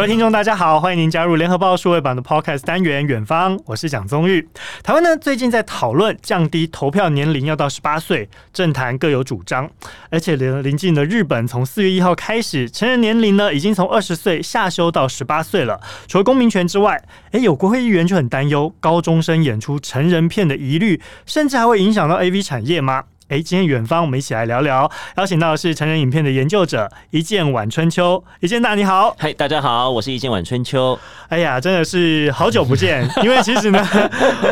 各位听众，大家好，欢迎您加入联合报数位版的 Podcast 单元《远方》，我是蒋宗玉。台湾呢，最近在讨论降低投票年龄要到十八岁，政坛各有主张。而且临临近的日本，从四月一号开始，成人年龄呢已经从二十岁下修到十八岁了。除了公民权之外，诶，有国会议员就很担忧高中生演出成人片的疑虑，甚至还会影响到 AV 产业吗？哎，今天远方我们一起来聊聊，邀请到的是成人影片的研究者一见晚春秋，一见大你好，嗨，大家好，我是一见晚春秋。哎呀，真的是好久不见，因为其实呢，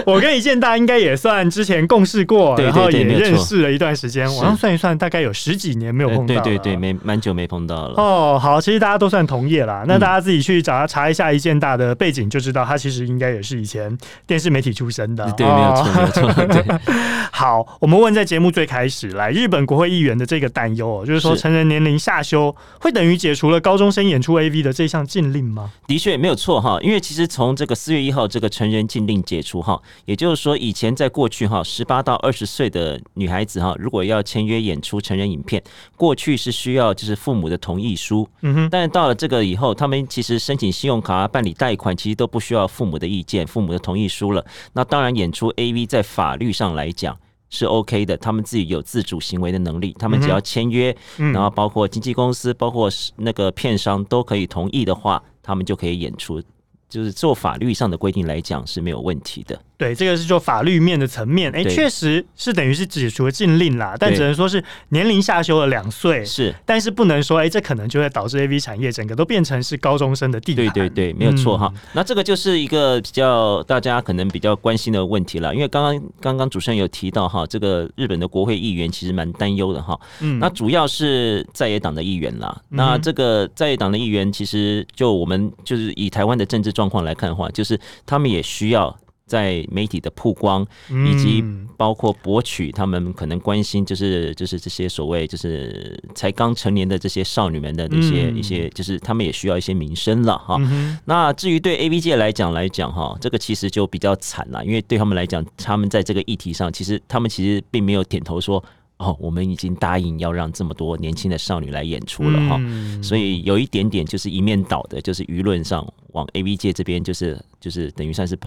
我跟一见大应该也算之前共事过，对对对，然后也认识了一段时间，我刚算一算，大概有十几年没有碰到，对对对，没蛮久没碰到了。哦，好，其实大家都算同业啦，那大家自己去找他查一下一见大的背景，就知道他其实应该也是以前电视媒体出身的，对，没有错，没有错，对。好，我们问在节目最开始来，日本国会议员的这个担忧哦，就是说成人年龄下修会等于解除了高中生演出 AV 的这项禁令吗？的确没有错哈，因为其实从这个四月一号这个成人禁令解除哈，也就是说以前在过去哈，十八到二十岁的女孩子哈，如果要签约演出成人影片，过去是需要就是父母的同意书，嗯哼，但是到了这个以后，他们其实申请信用卡、办理贷款，其实都不需要父母的意见、父母的同意书了。那当然，演出 AV 在法律上来讲。是 OK 的，他们自己有自主行为的能力，他们只要签约，嗯，然后包括经纪公司，包括那个片商都可以同意的话，他们就可以演出，就是做法律上的规定来讲是没有问题的。对，这个是做法律面的层面，哎，确实是等于是解除了禁令啦，但只能说是年龄下修了两岁，是，但是不能说，哎，这可能就会导致 AV 产业整个都变成是高中生的地盘。对对对，没有错哈、嗯。那这个就是一个比较大家可能比较关心的问题了，因为刚刚刚刚主持人有提到哈，这个日本的国会议员其实蛮担忧的哈。嗯，那主要是在野党的议员啦。那这个在野党的议员，其实就我们就是以台湾的政治状况来看的话，就是他们也需要。在媒体的曝光，以及包括博取他们可能关心，就是就是这些所谓就是才刚成年的这些少女们的那些一些，就是他们也需要一些名声了哈。那至于对 AV 界来讲来讲哈，这个其实就比较惨了，因为对他们来讲，他们在这个议题上，其实他们其实并没有点头说哦，我们已经答应要让这么多年轻的少女来演出了哈。所以有一点点就是一面倒的，就是舆论上往 AV 界这边就是就是等于算是。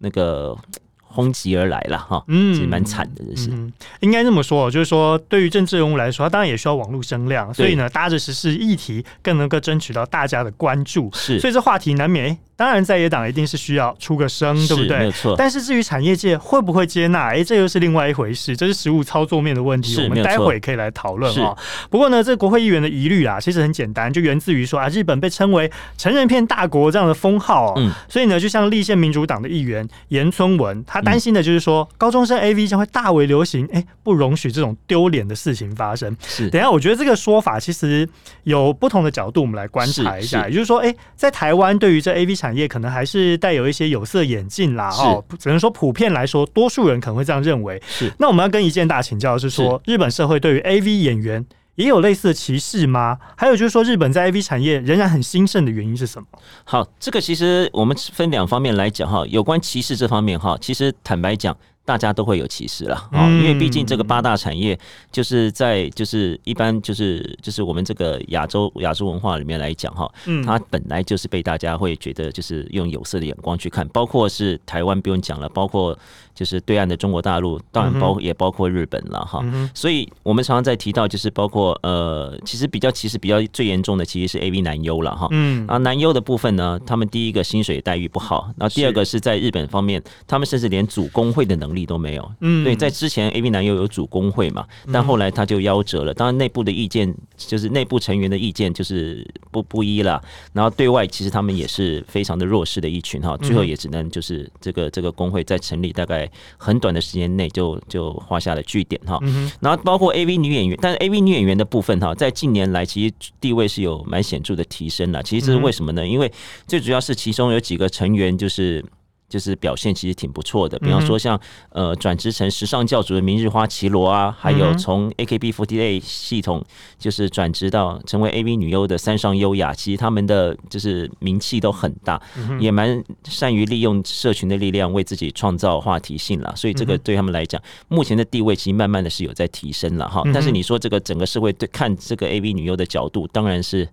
那个轰击而来了哈，嗯，其实蛮惨的，这是、嗯、应该这么说，就是说对于政治人物来说，他当然也需要网络声量，所以呢，搭着时事议题，更能够争取到大家的关注，是，所以这话题难免。当然，在野党一定是需要出个声，对不对？没错。但是至于产业界会不会接纳，哎，这又是另外一回事，这是实务操作面的问题。我们待会可以来讨论啊。不过呢，这个国会议员的疑虑啊，其实很简单，就源自于说啊，日本被称为成人片大国这样的封号，嗯，所以呢，就像立宪民主党的议员岩村文，他担心的就是说，高中生 AV 将会大为流行，哎，不容许这种丢脸的事情发生。是。等一下，我觉得这个说法其实有不同的角度，我们来观察一下。也就是说，哎，在台湾对于这 AV 产业可能还是带有一些有色眼镜啦，哦，只能说普遍来说，多数人可能会这样认为。是，那我们要跟一件大请教的是说，日本社会对于 AV 演员也有类似的歧视吗？还有就是说，日本在 AV 产业仍然很兴盛的原因是什么？好，这个其实我们分两方面来讲哈，有关歧视这方面哈，其实坦白讲。大家都会有歧视了啊，因为毕竟这个八大产业就是在就是一般就是就是我们这个亚洲亚洲文化里面来讲哈，它本来就是被大家会觉得就是用有色的眼光去看，包括是台湾不用讲了，包括就是对岸的中国大陆，当然包也包括日本了哈。所以我们常常在提到就是包括呃，其实比较其实比较最严重的其实是 AV 男优了哈。嗯，啊男优的部分呢，他们第一个薪水待遇不好，然后第二个是在日本方面，他们甚至连主工会的能力。都没有，嗯，对，在之前 AV 男优有主工会嘛，但后来他就夭折了。当然内部的意见就是内部成员的意见就是不不一了，然后对外其实他们也是非常的弱势的一群哈，最后也只能就是这个这个工会在成立大概很短的时间内就就画下了句点哈。然后包括 AV 女演员，但是 AV 女演员的部分哈，在近年来其实地位是有蛮显著的提升了。其实这是为什么呢？因为最主要是其中有几个成员就是。就是表现其实挺不错的，比方说像呃转职成时尚教主的明日花绮罗啊，还有从 AKB48 系统就是转职到成为 AV 女优的三上优雅，其实他们的就是名气都很大，也蛮善于利用社群的力量为自己创造话题性了，所以这个对他们来讲，目前的地位其实慢慢的是有在提升了哈。但是你说这个整个社会对看这个 AV 女优的角度，当然是。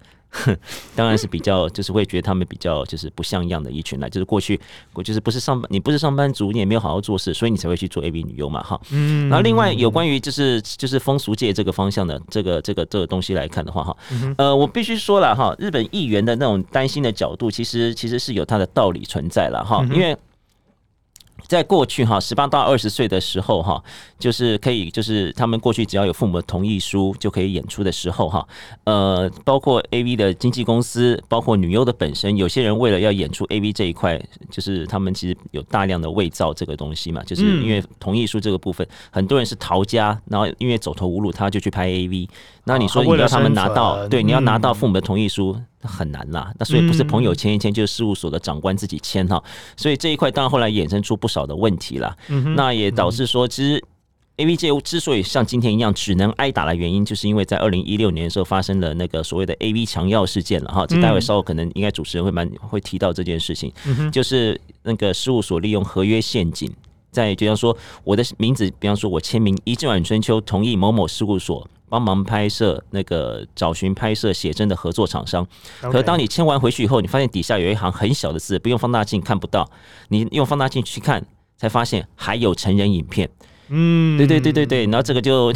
当然是比较就是会觉得他们比较就是不像样的一群啦。就是过去我就是不是上班，你不是上班族，你也没有好好做事，所以你才会去做 AV 女优嘛，哈。嗯。然后另外有关于就是就是风俗界这个方向的这个这个这个东西来看的话，哈，呃，我必须说了哈，日本议员的那种担心的角度，其实其实是有它的道理存在了哈，因为。在过去哈，十八到二十岁的时候哈，就是可以，就是他们过去只要有父母的同意书就可以演出的时候哈，呃，包括 AV 的经纪公司，包括女优的本身，有些人为了要演出 AV 这一块，就是他们其实有大量的伪造这个东西嘛，就是因为同意书这个部分，很多人是逃家，然后因为走投无路，他就去拍 AV。那你说你要他们拿到，对，你要拿到父母的同意书。很难啦，那所以不是朋友签一签，就是事务所的长官自己签哈，所以这一块当然后来衍生出不少的问题啦。那也导致说，其实 AV J 之所以像今天一样只能挨打的原因，就是因为在二零一六年的时候发生了那个所谓的 AV 强要事件了哈。这待会稍后可能应该主持人会蛮会提到这件事情，就是那个事务所利用合约陷阱，在就像说我的名字，比方说我签名《一志晚春秋》，同意某某事务所。帮忙拍摄那个找寻拍摄写真的合作厂商，可是当你签完回去以后，你发现底下有一行很小的字，不用放大镜看不到，你用放大镜去看，才发现还有成人影片。嗯，对对对对对，然后这个就，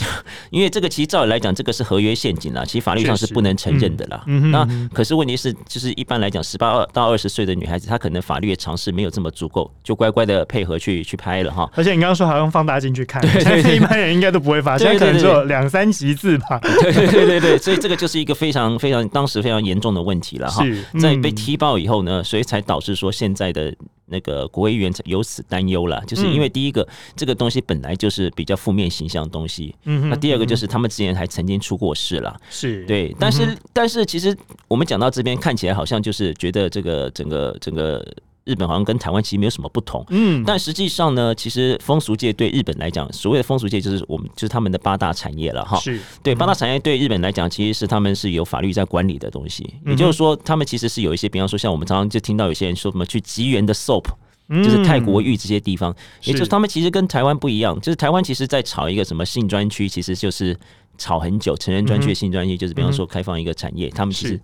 因为这个其实照理来讲，这个是合约陷阱啦，其实法律上是不能承认的啦。嗯，那可是问题是，就是一般来讲，十八到二十岁的女孩子，她可能法律的常识没有这么足够，就乖乖的配合去去拍了哈。而且你刚刚说还用放大镜去看，对对对，一般人应该都不会发现，可能只有两三级字吧。对对对对对，所以这个就是一个非常非常当时非常严重的问题了哈。在被踢爆以后呢，所以才导致说现在的。那个国会议员由此担忧了，就是因为第一个，这个东西本来就是比较负面形象的东西，嗯，那第二个就是他们之前还曾经出过事了，是。对，但是但是其实我们讲到这边看起来好像就是觉得这个整个整个。日本好像跟台湾其实没有什么不同，嗯，但实际上呢，其实风俗界对日本来讲，所谓的风俗界就是我们就是他们的八大产业了哈，是。对八大产业对日本来讲，其实是他们是有法律在管理的东西，也就是说，他们其实是有一些，比方说像我们常常就听到有些人说什么去吉原的 SOAP，就是泰国浴这些地方，也就是他们其实跟台湾不一样，就是台湾其实在炒一个什么性专区，其实就是炒很久，成人专区的性专区，就是比方说开放一个产业，他们其实。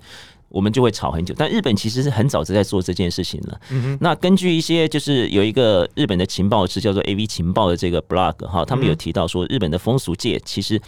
我们就会吵很久，但日本其实是很早就在做这件事情了。嗯、那根据一些就是有一个日本的情报是叫做 AV 情报的这个 blog 哈，他们有提到说，日本的风俗界其实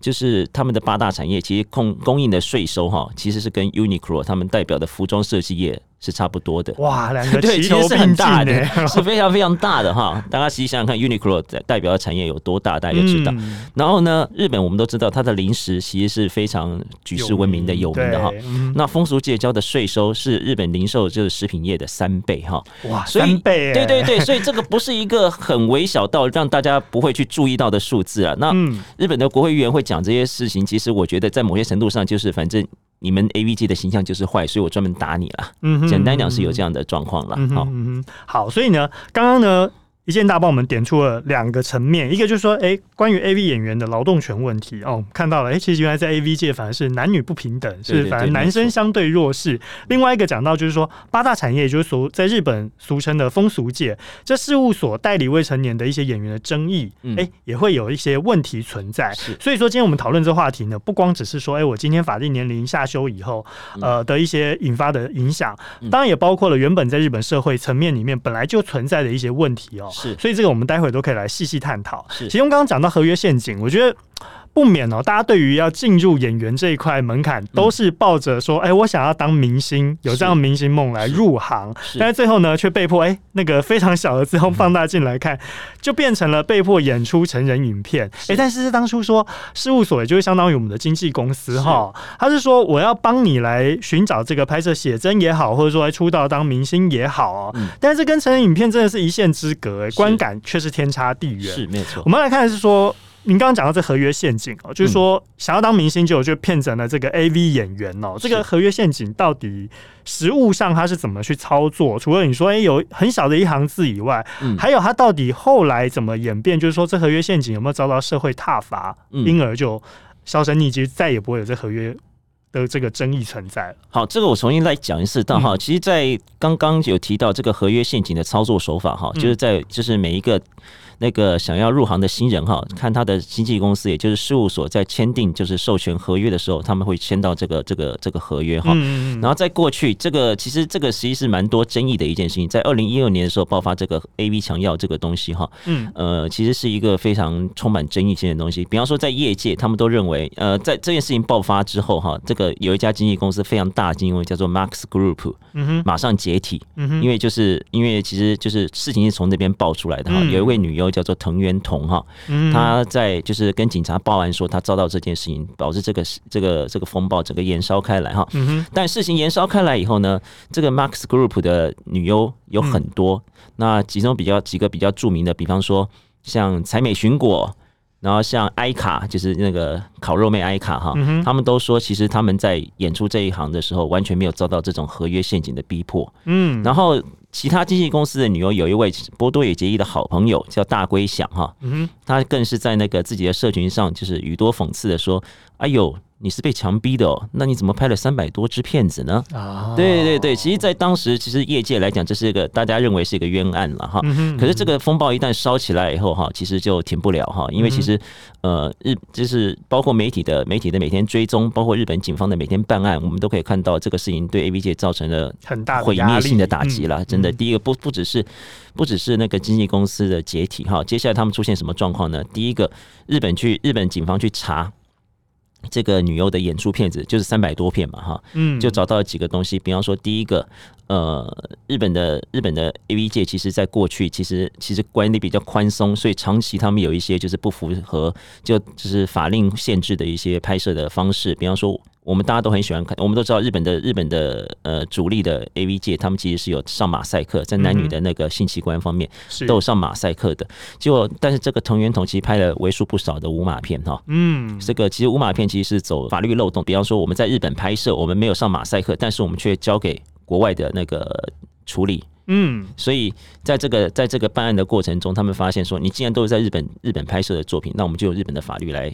就是他们的八大产业，其实供供应的税收哈，其实是跟 Uniqlo 他们代表的服装设计业。是差不多的哇，两个 对，其实是很大的，是非常非常大的哈。大家实际想想看，Uniqlo 代表的产业有多大，大家就知道。嗯、然后呢，日本我们都知道，它的零食其实是非常举世闻名的、有名的哈。那风俗界交的税收是日本零售就是食品业的三倍哈。哇，三倍！对对对，所以这个不是一个很微小到让大家不会去注意到的数字啊。那日本的国会议员会讲这些事情，其实我觉得在某些程度上就是反正。你们 A V G 的形象就是坏，所以我专门打你了。嗯，简单讲是有这样的状况了。好，嗯，好，所以呢，刚刚呢。一件大帮我们点出了两个层面，一个就是说，哎、欸，关于 AV 演员的劳动权问题哦，看到了，哎、欸，其实原来在 AV 界反而是男女不平等，是反而男生相对弱势。另外一个讲到就是说，八大产业，也就是俗，在日本俗称的风俗界，这事务所代理未成年的一些演员的争议，哎、欸，也会有一些问题存在。所以说，今天我们讨论这话题呢，不光只是说，哎、欸，我今天法定年龄下修以后，呃的一些引发的影响，当然也包括了原本在日本社会层面里面本来就存在的一些问题哦。是，所以这个我们待会都可以来细细探讨。是，其中刚刚讲到合约陷阱，我觉得不免哦，大家对于要进入演员这一块门槛，都是抱着说，哎，我想要当明星，有这样明星梦来入行，但是最后呢，却被迫哎，那个非常小的字用放大镜来看，就变成了被迫演出成人影片。哎，但是当初说事务所，也就是相当于我们的经纪公司哈，他是说我要帮你来寻找这个拍摄写真也好，或者说来出道当明星也好哦。但是跟成人影片真的是一线之隔，哎，观感却是天差地远。是没错。我们来看的是说。您刚刚讲到这合约陷阱哦，就是说想要当明星，就就骗成了这个 AV 演员哦。这个合约陷阱到底实物上它是怎么去操作？除了你说诶有很小的一行字以外，还有它到底后来怎么演变？就是说这合约陷阱有没有遭到社会挞伐，因而就销声匿迹，再也不会有这合约的这个争议存在了。好，这个我重新来讲一次。但哈，其实，在刚刚有提到这个合约陷阱的操作手法哈，就是在就是每一个。那个想要入行的新人哈，看他的经纪公司，也就是事务所在签订就是授权合约的时候，他们会签到这个这个这个合约哈。嗯然后在过去，这个其实这个实际是蛮多争议的一件事情。在二零一二年的时候爆发这个 A B 强要这个东西哈，嗯，呃，其实是一个非常充满争议性的东西。比方说，在业界，他们都认为，呃，在这件事情爆发之后哈，这个有一家经纪公司非常大的经纪公司叫做 Max Group，嗯哼，马上解体，嗯哼，因为就是因为其实就是事情是从那边爆出来的哈，有一位女优。叫做藤原瞳哈，他在就是跟警察报案说他遭到这件事情，导致这个这个这个风暴整个延烧开来哈。但事情延烧开来以后呢，这个 Max Group 的女优有很多，那其中比较几个比较著名的，比方说像采美寻果，然后像艾卡，就是那个烤肉妹艾卡哈，他们都说其实他们在演出这一行的时候，完全没有遭到这种合约陷阱的逼迫。嗯，然后。其他经纪公司的女优有一位波多野结衣的好朋友叫大龟响哈，嗯，他更是在那个自己的社群上就是语多讽刺的说：“哎呦。”你是被强逼的哦？那你怎么拍了三百多支片子呢？啊，对对对，其实，在当时，其实业界来讲，这是一个大家认为是一个冤案了哈。可是这个风暴一旦烧起来以后哈，其实就停不了哈，因为其实呃日就是包括媒体的媒体的每天追踪，包括日本警方的每天办案，我们都可以看到这个事情对 AV 界造成了很大毁灭性的打击了。真的，第一个不不只是不只是那个经纪公司的解体哈，接下来他们出现什么状况呢？第一个，日本去日本警方去查。这个女优的演出片子就是三百多片嘛，哈，嗯，就找到了几个东西，比方说第一个，呃，日本的日本的 AV 界，其实在过去其实其实管理比较宽松，所以长期他们有一些就是不符合就就是法令限制的一些拍摄的方式，比方说。我们大家都很喜欢看，我们都知道日本的日本的呃主力的 AV 界，他们其实是有上马赛克，在男女的那个性器官方面都有上马赛克的。结果，但是这个藤原统其实拍了为数不少的无码片哈。嗯，这个其实无码片其实是走法律漏洞，比方说我们在日本拍摄，我们没有上马赛克，但是我们却交给国外的那个处理。嗯，所以在这个在这个办案的过程中，他们发现说，你既然都是在日本日本拍摄的作品，那我们就用日本的法律来。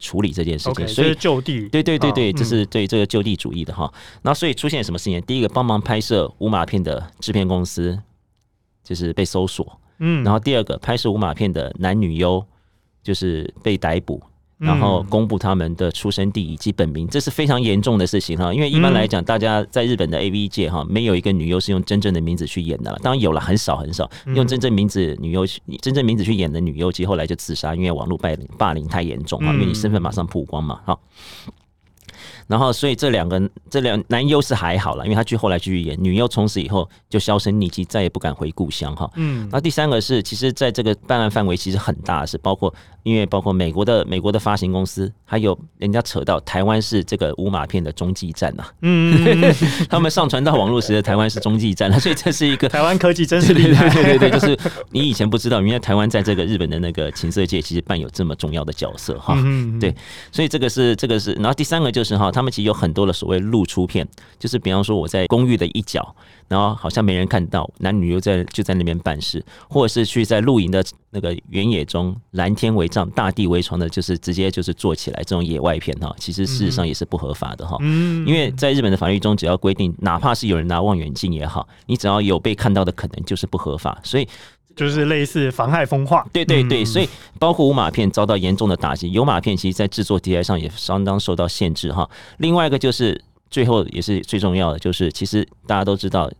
处理这件事情，okay, 所以就地对对对对，这是对这个就地主义的哈。那、嗯、所以出现什么事情？第一个，帮忙拍摄无码片的制片公司就是被搜索，嗯，然后第二个，拍摄无码片的男女优就是被逮捕。然后公布他们的出生地以及本名，这是非常严重的事情哈。因为一般来讲，大家在日本的 AV 界哈，没有一个女优是用真正的名字去演的了。当然有了，很少很少用真正名字女优、真正名字去演的女优，其实后来就自杀，因为网络霸凌霸凌太严重哈，因为你身份马上曝光嘛哈。然后，所以这两个这两男优是还好了，因为他去后来继续演，女优从此以后就销声匿迹，再也不敢回故乡哈。嗯。那第三个是，其实在这个办案范围其实很大，是包括因为包括美国的美国的发行公司，还有人家扯到台湾是这个无码片的中继站呐。嗯。他们上传到网络时的台湾是中继站，所以这是一个台湾科技真是厉害。对对对，就是你以前不知道，原来台湾在这个日本的那个情色界其实扮有这么重要的角色哈。嗯。对，所以这个是这个是，然后第三个就是哈。他们其实有很多的所谓露出片，就是比方说我在公寓的一角，然后好像没人看到，男女又在就在那边办事，或者是去在露营的那个原野中，蓝天为帐，大地为床的，就是直接就是做起来这种野外片哈，其实事实上也是不合法的哈，嗯，因为在日本的法律中，只要规定，哪怕是有人拿望远镜也好，你只要有被看到的可能，就是不合法，所以。就是类似妨害风化，对对对，所以包括无码片遭到严重的打击，有码片其实在制作题材上也相当受到限制哈。另外一个就是最后也是最重要的，就是其实大家都知道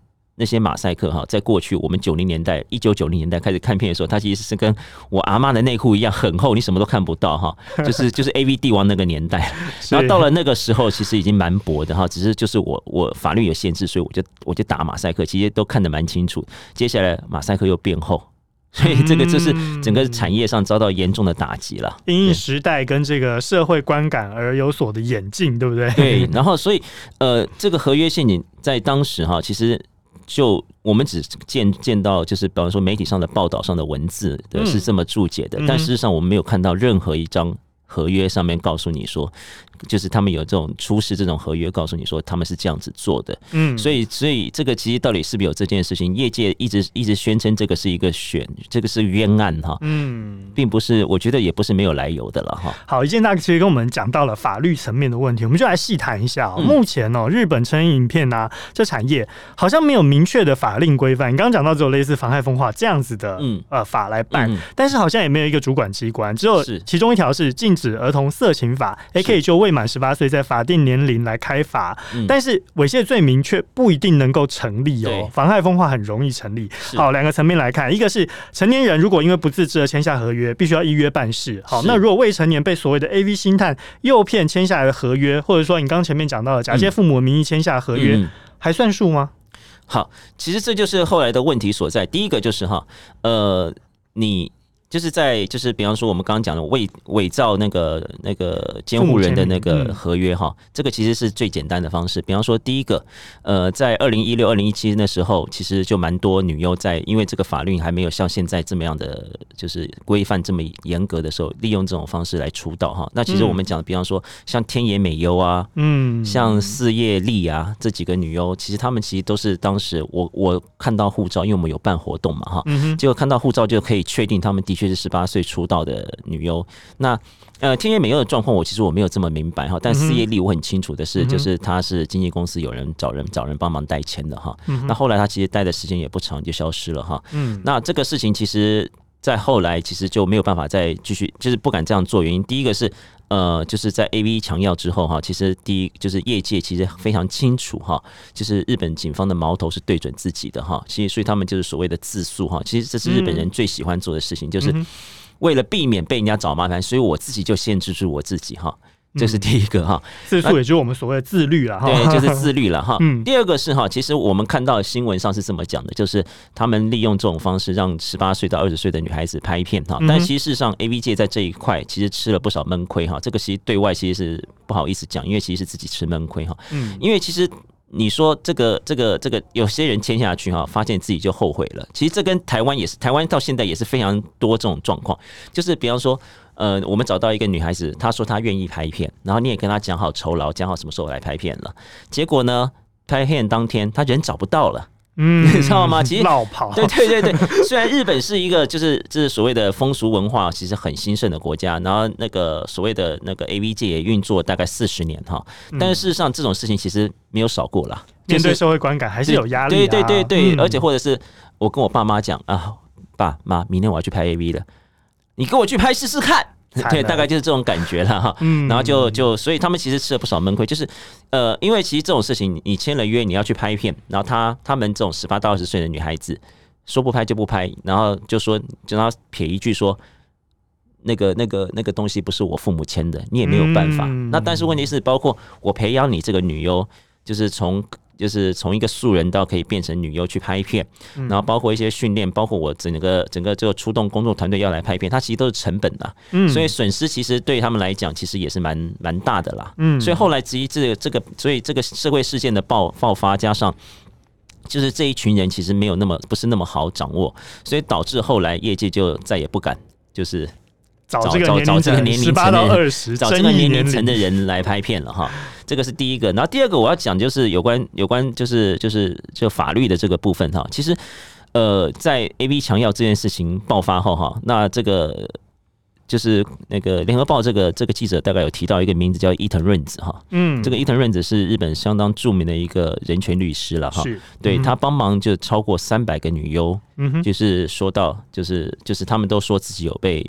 那些马赛克哈，在过去我们九零年代一九九零年代开始看片的时候，它其实是跟我阿妈的内裤一样很厚，你什么都看不到哈。就是就是 AV 帝王那个年代，然后到了那个时候，其实已经蛮薄的哈。只是就是我我法律有限制，所以我就我就打马赛克，其实都看得蛮清楚。接下来马赛克又变厚。所以这个就是整个产业上遭到严重的打击了，因应时代跟这个社会观感而有所的演进，对不对？对。然后，所以呃，这个合约陷阱在当时哈，其实就我们只见见到就是，比方说媒体上的报道上的文字的是这么注解的，但事实上我们没有看到任何一张合约上面告诉你说。就是他们有这种出示这种合约，告诉你说他们是这样子做的，嗯，所以所以这个其实到底是不是有这件事情？业界一直一直宣称这个是一个选，这个是冤案哈，嗯，并不是，我觉得也不是没有来由的了哈。好，一件大其实跟我们讲到了法律层面的问题，我们就来细谈一下哦。目前哦，日本成人影片啊这产业好像没有明确的法令规范。你刚刚讲到只有类似妨害风化这样子的嗯呃法来办，但是好像也没有一个主管机关，只有其中一条是禁止儿童色情法，也可以就未满十八岁，在法定年龄来开罚，嗯、但是猥亵罪名却不一定能够成立哦。妨害风化很容易成立。好，两个层面来看，一个是成年人如果因为不自知而签下合约，必须要依约办事。好，那如果未成年被所谓的 AV 星探诱骗签下来的合约，或者说你刚前面讲到的假借父母的名义签下合约，嗯、还算数吗？好，其实这就是后来的问题所在。第一个就是哈，呃，你。就是在就是比方说我们刚刚讲的伪伪造那个那个监护人的那个合约哈，这个其实是最简单的方式。比方说第一个，呃，在二零一六、二零一七那时候，其实就蛮多女优在因为这个法律还没有像现在这么样的就是规范这么严格的时候，利用这种方式来出道哈。那其实我们讲的，比方说像天野美优啊，嗯，像四叶丽啊这几个女优，其实她们其实都是当时我我看到护照，因为我们有办活动嘛哈，结果看到护照就可以确定她们的。确实十八岁出道的女优，那呃，天野美优的状况，我其实我没有这么明白哈。但事业力我很清楚的是，就是她是经纪公司有人找人找人帮忙代签的哈。那后来她其实待的时间也不长，就消失了哈。嗯，那这个事情其实，在后来其实就没有办法再继续，就是不敢这样做。原因第一个是呃，就是在 AV 强要之后哈，其实第一就是业界其实非常清楚哈，就是日本警方的矛头是对准自己的哈。其实所以他们就是所谓的自诉哈，其实这是日本人最喜欢做的事情，就是为了避免被人家找麻烦，所以我自己就限制住我自己哈。这是第一个哈，自述也就是我们所谓的自律了哈，对，就是 自律了哈。嗯，第二个是哈，其实我们看到新闻上是这么讲的，就是他们利用这种方式让十八岁到二十岁的女孩子拍片哈，但其实事实上 AV 界在这一块其实吃了不少闷亏哈。这个其实对外其实是不好意思讲，因为其实是自己吃闷亏哈。嗯，因为其实你说这个这个这个有些人签下去哈，发现自己就后悔了。其实这跟台湾也是，台湾到现在也是非常多这种状况，就是比方说。呃，我们找到一个女孩子，她说她愿意拍片，然后你也跟她讲好酬劳，讲好什么时候来拍片了。结果呢，拍片当天她人找不到了，嗯，你知道吗？其实对对对对。虽然日本是一个就是就是所谓的风俗文化其实很兴盛的国家，然后那个所谓的那个 AV 界也运作大概四十年哈，但是事实上这种事情其实没有少过啦。面对社会观感还是有压力，对对对对，而且或者是我跟我爸妈讲啊，爸妈，明天我要去拍 AV 了。你跟我去拍试试看，对，大概就是这种感觉了哈。嗯，然后就就，所以他们其实吃了不少闷亏，就是呃，因为其实这种事情，你签了约，你要去拍片，然后他他们这种十八到二十岁的女孩子说不拍就不拍，然后就说就让他撇一句说，那个那个那个东西不是我父母签的，你也没有办法。那但是问题是，包括我培养你这个女优，就是从。就是从一个素人到可以变成女优去拍片，然后包括一些训练，包括我整个整个这个出动工作团队要来拍片，它其实都是成本的，嗯，所以损失其实对他们来讲其实也是蛮蛮大的啦，嗯，所以后来至于这个这个，所以这个社会事件的爆爆发，加上就是这一群人其实没有那么不是那么好掌握，所以导致后来业界就再也不敢就是。找这个找这个年龄层十八到二十，找这个年龄层的人来拍片了哈，这个是第一个。然后第二个我要讲就是有关有关就是就是就法律的这个部分哈。其实呃，在 A B 强要这件事情爆发后哈，那这个就是那个联合报这个这个记者大概有提到一个名字叫伊藤润子哈，嗯，这个伊藤润子是日本相当著名的一个人权律师了哈，是，对他帮忙就超过三百个女优，嗯哼，就是说到就是就是他们都说自己有被。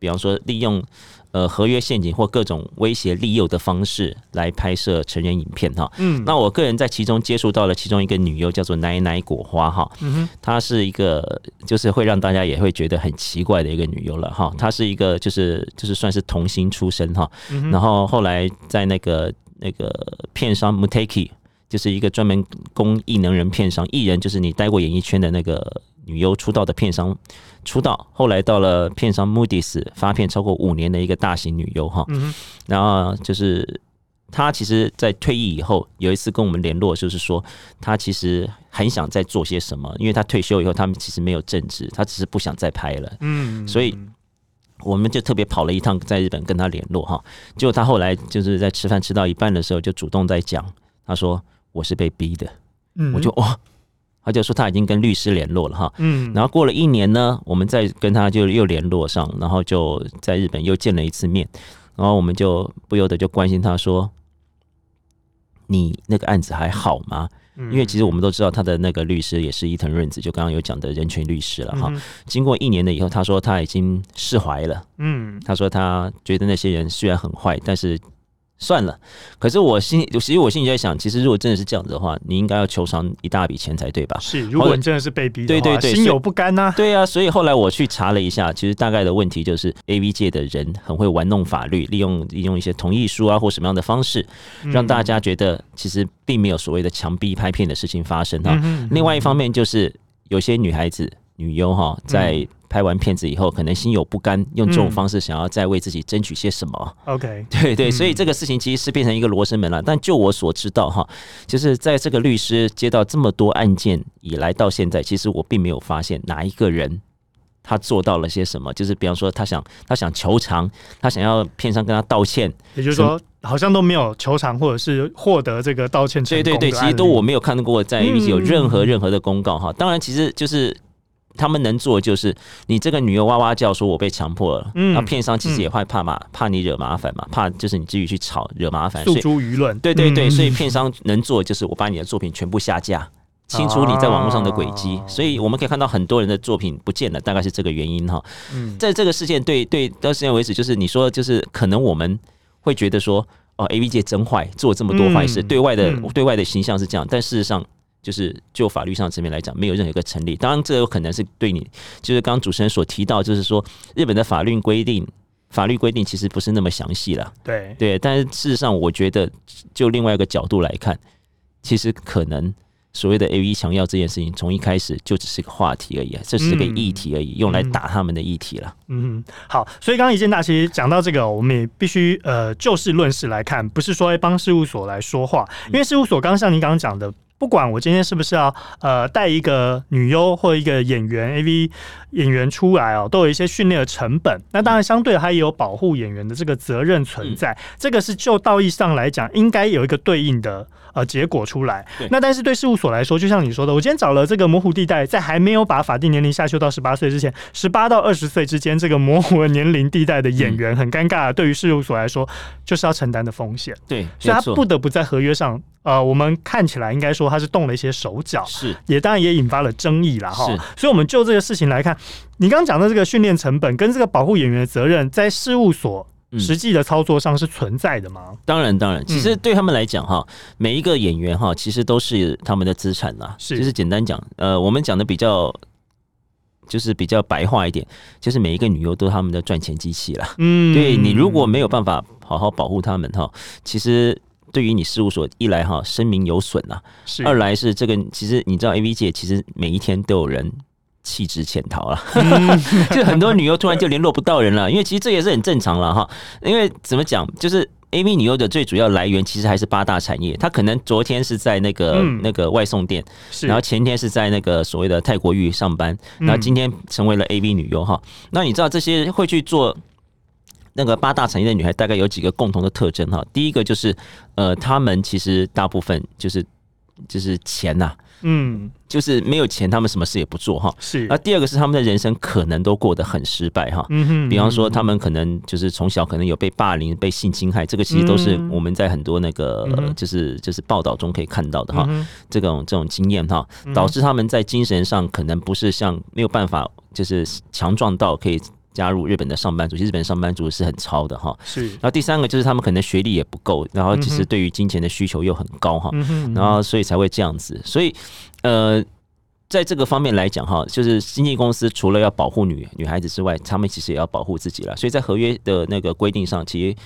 比方说，利用呃合约陷阱或各种威胁利诱的方式来拍摄成人影片哈。嗯，那我个人在其中接触到了其中一个女优，叫做奶奶果花哈。嗯哼，她是一个就是会让大家也会觉得很奇怪的一个女优了哈。她是一个就是就是算是童星出身哈。嗯，然后后来在那个那个片商 Muteki，就是一个专门供艺能人片商，艺人就是你待过演艺圈的那个。女优出道的片商出道，后来到了片商 Moody's 发片超过五年的一个大型女优哈，嗯、然后就是她其实，在退役以后有一次跟我们联络，就是说她其实很想再做些什么，因为她退休以后，他们其实没有正职，她只是不想再拍了，嗯，所以我们就特别跑了一趟在日本跟他联络哈，结果他后来就是在吃饭吃到一半的时候就主动在讲，他说我是被逼的，嗯，我就哇，他就说他已经跟律师联络了哈，嗯，然后过了一年呢，我们再跟他就又联络上，然后就在日本又见了一次面，然后我们就不由得就关心他说，你那个案子还好吗？因为其实我们都知道他的那个律师也是伊藤润子，就刚刚有讲的人权律师了哈。经过一年的以后，他说他已经释怀了。嗯，他说他觉得那些人虽然很坏，但是。算了，可是我心里，其实我心里在想，其实如果真的是这样子的话，你应该要求偿一大笔钱才对吧？是，如果你真的是被逼的话，对对对，心有不甘呐、啊。对啊，所以后来我去查了一下，其实大概的问题就是 AV 界的人很会玩弄法律，利用利用一些同意书啊或什么样的方式，让大家觉得其实并没有所谓的强逼拍片的事情发生哈。嗯、另外一方面就是有些女孩子女优哈在。拍完片子以后，可能心有不甘，用这种方式想要再为自己争取些什么。OK，对对，所以这个事情其实是变成一个罗生门了。但就我所知道哈，就是在这个律师接到这么多案件以来到现在，其实我并没有发现哪一个人他做到了些什么。就是比方说，他想他想求偿，他想要片商跟他道歉，也就是说，好像都没有求偿或者是获得这个道歉。对对对，其实都我没有看到过在 AV 界有任何任何的公告哈。当然，其实就是。他们能做的就是，你这个女优哇哇叫说“我被强迫了”，嗯，那片商其实也会怕嘛，嗯、怕你惹麻烦嘛，怕就是你至于去吵惹麻烦，诉诸舆论。对对对，嗯、所以片商能做的就是我把你的作品全部下架，清除你在网络上的轨迹。哦、所以我们可以看到很多人的作品不见了，大概是这个原因哈。嗯，在这个事件对对到现在为止，就是你说就是可能我们会觉得说哦，AV 界真坏，做这么多坏事，嗯、对外的、嗯、对外的形象是这样，但事实上。就是就法律上层面来讲，没有任何一个成立。当然，这有可能是对你，就是刚刚主持人所提到，就是说日本的法律规定，法律规定其实不是那么详细了。对对，但是事实上，我觉得就另外一个角度来看，其实可能所谓的 AV 强要这件事情，从一开始就只是个话题而已，这是个议题而已，嗯、用来打他们的议题了。嗯，好，所以刚刚一见大其实讲到这个，我们也必须呃就事论事来看，不是说帮事务所来说话，因为事务所刚刚像您刚刚讲的。不管我今天是不是要呃带一个女优或一个演员 AV 演员出来哦，都有一些训练的成本。那当然，相对它也有保护演员的这个责任存在。这个是就道义上来讲，应该有一个对应的呃结果出来。那但是对事务所来说，就像你说的，我今天找了这个模糊地带，在还没有把法定年龄下修到十八岁之前，十八到二十岁之间这个模糊的年龄地带的演员，很尴尬。对于事务所来说，就是要承担的风险。对，所以他不得不在合约上。呃，我们看起来应该说他是动了一些手脚，是也当然也引发了争议了哈。所以，我们就这个事情来看，你刚刚讲的这个训练成本跟这个保护演员的责任，在事务所实际的操作上是存在的吗？嗯、当然，当然，其实对他们来讲哈，嗯、每一个演员哈，其实都是他们的资产啦。是，就是简单讲，呃，我们讲的比较就是比较白话一点，就是每一个女优都是他们的赚钱机器了。嗯，对你如果没有办法好好保护他们哈，其实。对于你事务所一来哈，声名有损呐；是二来是这个，其实你知道，AV 界其实每一天都有人弃职潜逃了，嗯、就很多女优突然就联络不到人了。因为其实这也是很正常了哈。因为怎么讲，就是 AV 女优的最主要来源其实还是八大产业。她可能昨天是在那个、嗯、那个外送店，然后前天是在那个所谓的泰国浴上班，然后今天成为了 AV 女优哈。那你知道这些会去做？那个八大产业的女孩大概有几个共同的特征哈，第一个就是，呃，她们其实大部分就是就是钱呐、啊，嗯，就是没有钱，她们什么事也不做哈。是。那第二个是她们的人生可能都过得很失败哈，嗯哼，比方说她们可能就是从小可能有被霸凌、被性侵害，这个其实都是我们在很多那个就是就是报道中可以看到的哈，这种这种经验哈，导致他们在精神上可能不是像没有办法就是强壮到可以。加入日本的上班族，其实日本上班族是很超的哈。是。然后第三个就是他们可能学历也不够，然后其实对于金钱的需求又很高哈。嗯。然后所以才会这样子。所以呃，在这个方面来讲哈，就是经纪公司除了要保护女女孩子之外，他们其实也要保护自己了。所以在合约的那个规定上，其实。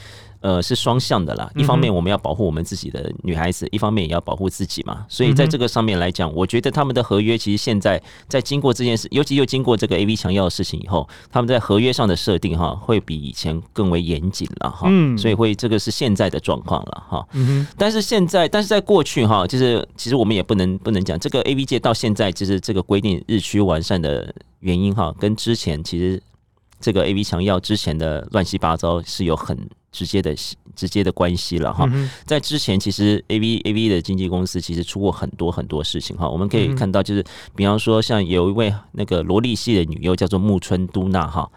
呃，是双向的啦。一方面我们要保护我们自己的女孩子，嗯、一方面也要保护自己嘛。所以在这个上面来讲，我觉得他们的合约其实现在在经过这件事，尤其又经过这个 AV 强要的事情以后，他们在合约上的设定哈，会比以前更为严谨了哈。嗯，所以会这个是现在的状况了哈。嗯哼。但是现在，但是在过去哈，就是其实我们也不能不能讲这个 AV 界到现在其实这个规定日趋完善的原因哈，跟之前其实。这个 AV 强要之前的乱七八糟是有很直接的直接的关系了哈。在之前，其实 AV AV 的经纪公司其实出过很多很多事情哈。我们可以看到，就是比方说，像有一位那个萝莉系的女优叫做木村都娜哈。